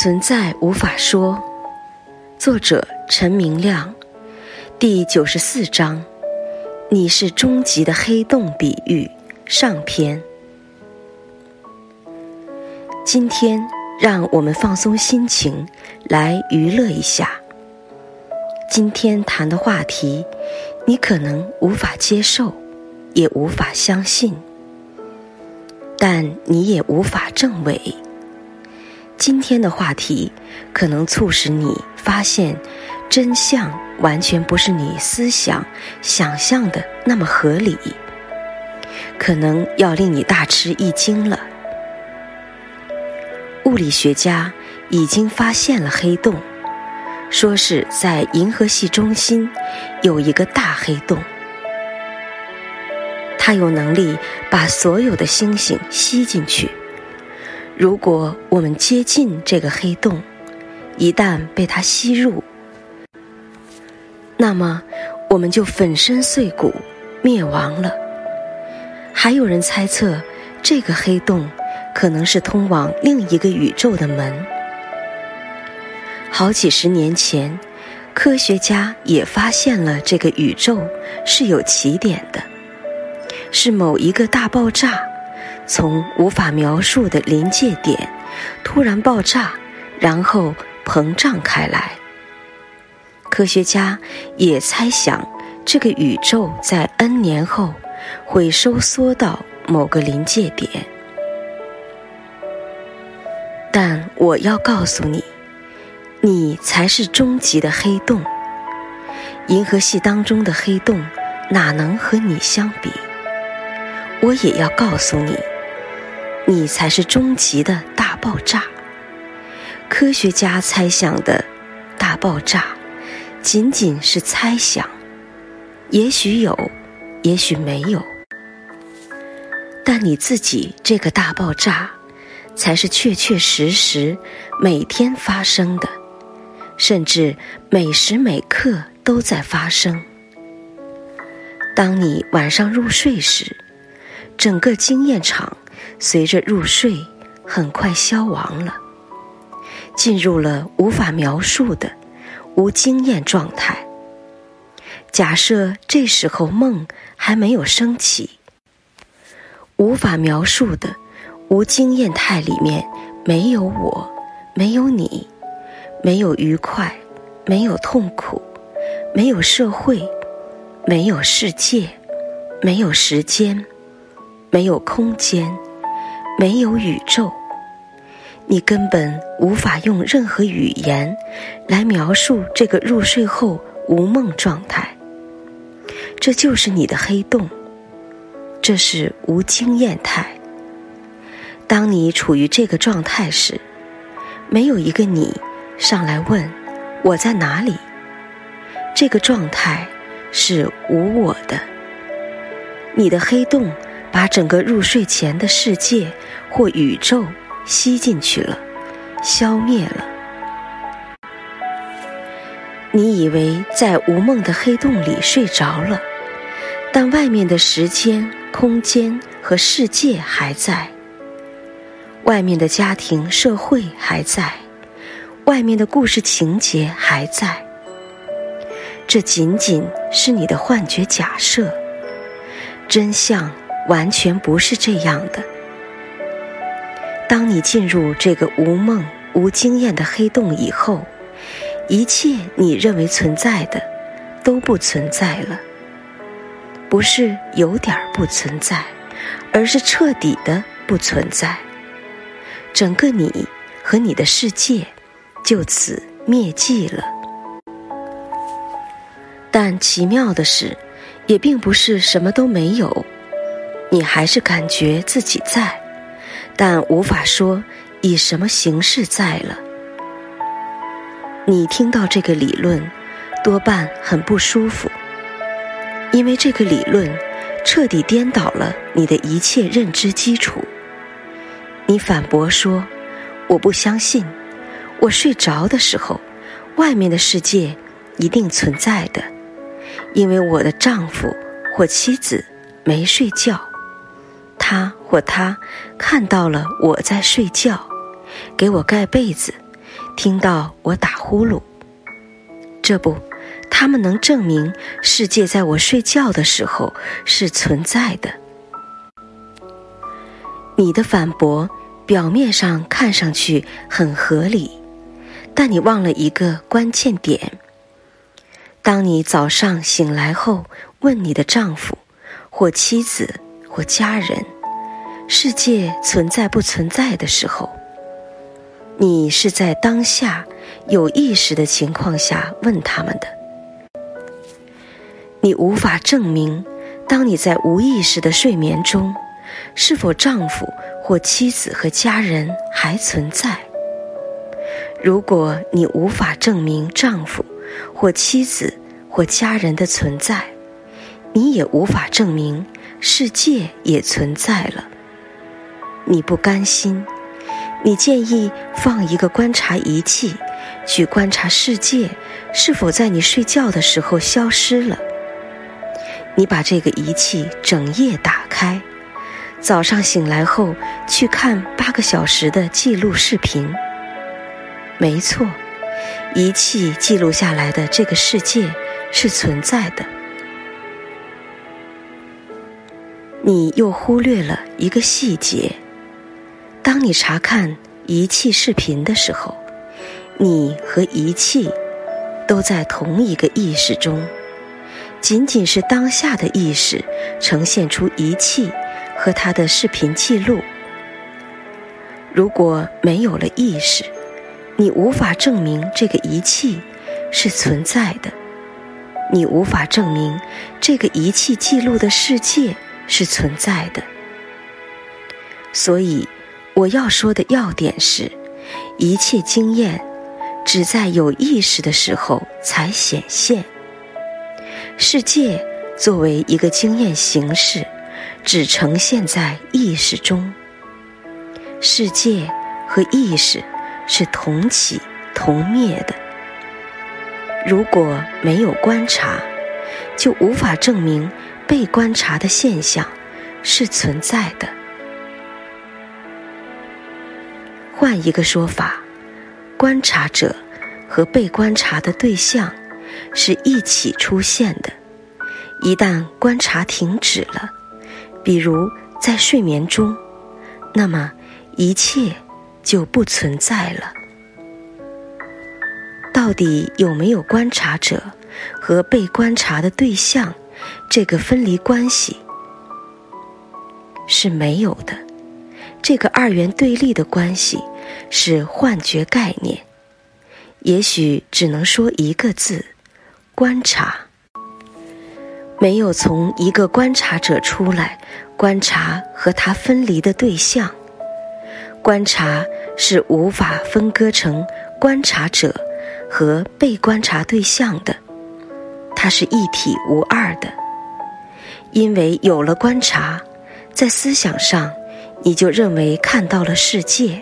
存在无法说。作者陈明亮，第九十四章。你是终极的黑洞比喻上篇。今天让我们放松心情，来娱乐一下。今天谈的话题，你可能无法接受，也无法相信，但你也无法证伪。今天的话题可能促使你发现，真相完全不是你思想想象的那么合理，可能要令你大吃一惊了。物理学家已经发现了黑洞，说是在银河系中心有一个大黑洞，它有能力把所有的星星吸进去。如果我们接近这个黑洞，一旦被它吸入，那么我们就粉身碎骨、灭亡了。还有人猜测，这个黑洞可能是通往另一个宇宙的门。好几十年前，科学家也发现了这个宇宙是有起点的，是某一个大爆炸。从无法描述的临界点突然爆炸，然后膨胀开来。科学家也猜想，这个宇宙在 N 年后会收缩到某个临界点。但我要告诉你，你才是终极的黑洞。银河系当中的黑洞哪能和你相比？我也要告诉你。你才是终极的大爆炸。科学家猜想的大爆炸，仅仅是猜想，也许有，也许没有。但你自己这个大爆炸，才是确确实实每天发生的，甚至每时每刻都在发生。当你晚上入睡时，整个经验场。随着入睡，很快消亡了，进入了无法描述的无经验状态。假设这时候梦还没有升起，无法描述的无经验态里面没有我，没有你，没有愉快，没有痛苦，没有社会，没有世界，没有时间，没有空间。没有宇宙，你根本无法用任何语言来描述这个入睡后无梦状态。这就是你的黑洞，这是无经验态。当你处于这个状态时，没有一个你上来问我在哪里。这个状态是无我的，你的黑洞。把整个入睡前的世界或宇宙吸进去了，消灭了。你以为在无梦的黑洞里睡着了，但外面的时间、空间和世界还在，外面的家庭、社会还在，外面的故事情节还在。这仅仅是你的幻觉假设，真相。完全不是这样的。当你进入这个无梦、无经验的黑洞以后，一切你认为存在的都不存在了。不是有点不存在，而是彻底的不存在。整个你和你的世界就此灭迹了。但奇妙的是，也并不是什么都没有。你还是感觉自己在，但无法说以什么形式在了。你听到这个理论，多半很不舒服，因为这个理论彻底颠倒了你的一切认知基础。你反驳说：“我不相信，我睡着的时候，外面的世界一定存在的，因为我的丈夫或妻子没睡觉。”他或她看到了我在睡觉，给我盖被子，听到我打呼噜。这不，他们能证明世界在我睡觉的时候是存在的。你的反驳表面上看上去很合理，但你忘了一个关键点。当你早上醒来后问你的丈夫、或妻子、或家人，世界存在不存在的时候，你是在当下有意识的情况下问他们的。你无法证明，当你在无意识的睡眠中。是否丈夫或妻子和家人还存在？如果你无法证明丈夫或妻子或家人的存在，你也无法证明世界也存在了。你不甘心，你建议放一个观察仪器，去观察世界是否在你睡觉的时候消失了。你把这个仪器整夜打开。早上醒来后去看八个小时的记录视频。没错，仪器记录下来的这个世界是存在的。你又忽略了一个细节：当你查看仪器视频的时候，你和仪器都在同一个意识中，仅仅是当下的意识呈现出仪器。和他的视频记录。如果没有了意识，你无法证明这个仪器是存在的，你无法证明这个仪器记录的世界是存在的。所以，我要说的要点是：一切经验只在有意识的时候才显现。世界作为一个经验形式。只呈现在意识中。世界和意识是同起同灭的。如果没有观察，就无法证明被观察的现象是存在的。换一个说法，观察者和被观察的对象是一起出现的。一旦观察停止了，比如在睡眠中，那么一切就不存在了。到底有没有观察者和被观察的对象这个分离关系？是没有的。这个二元对立的关系是幻觉概念，也许只能说一个字：观察。没有从一个观察者出来观察和他分离的对象，观察是无法分割成观察者和被观察对象的，它是一体无二的。因为有了观察，在思想上你就认为看到了世界，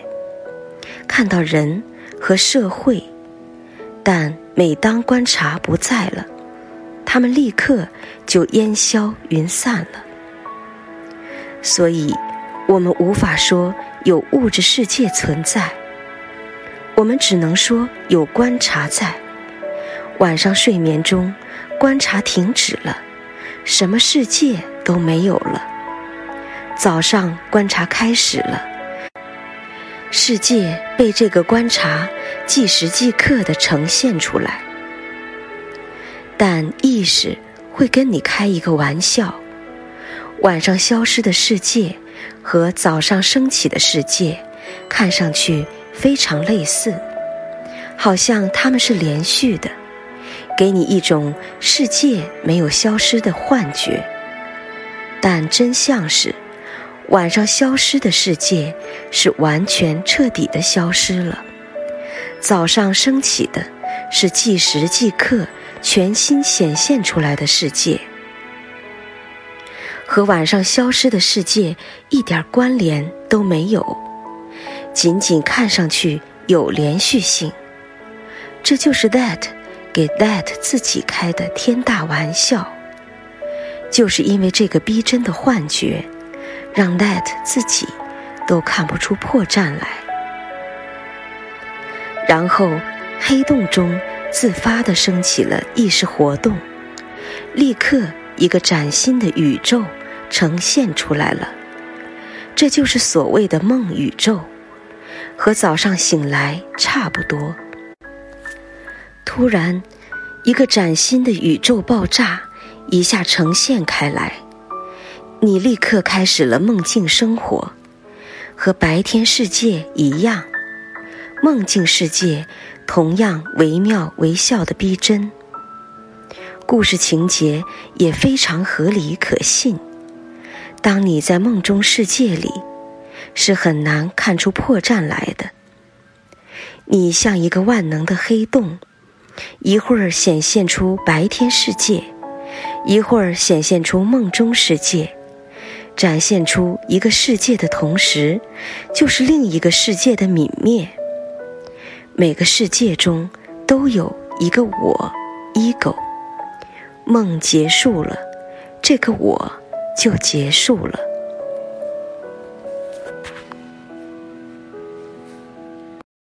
看到人和社会，但每当观察不在了。他们立刻就烟消云散了，所以，我们无法说有物质世界存在，我们只能说有观察在。晚上睡眠中，观察停止了，什么世界都没有了；早上观察开始了，世界被这个观察即时即刻的呈现出来。但意识会跟你开一个玩笑：晚上消失的世界和早上升起的世界，看上去非常类似，好像它们是连续的，给你一种世界没有消失的幻觉。但真相是，晚上消失的世界是完全彻底的消失了，早上升起的是即时即刻。全新显现出来的世界，和晚上消失的世界一点关联都没有，仅仅看上去有连续性。这就是 That 给 That 自己开的天大玩笑。就是因为这个逼真的幻觉，让 That 自己都看不出破绽来。然后，黑洞中自发地升起了意识活动，立刻一个崭新的宇宙呈现出来了。这就是所谓的梦宇宙，和早上醒来差不多。突然，一个崭新的宇宙爆炸一下呈现开来，你立刻开始了梦境生活，和白天世界一样。梦境世界同样惟妙惟肖的逼真，故事情节也非常合理可信。当你在梦中世界里，是很难看出破绽来的。你像一个万能的黑洞，一会儿显现出白天世界，一会儿显现出梦中世界，展现出一个世界的同时，就是另一个世界的泯灭。每个世界中都有一个我，ego。梦结束了，这个我。就结束了。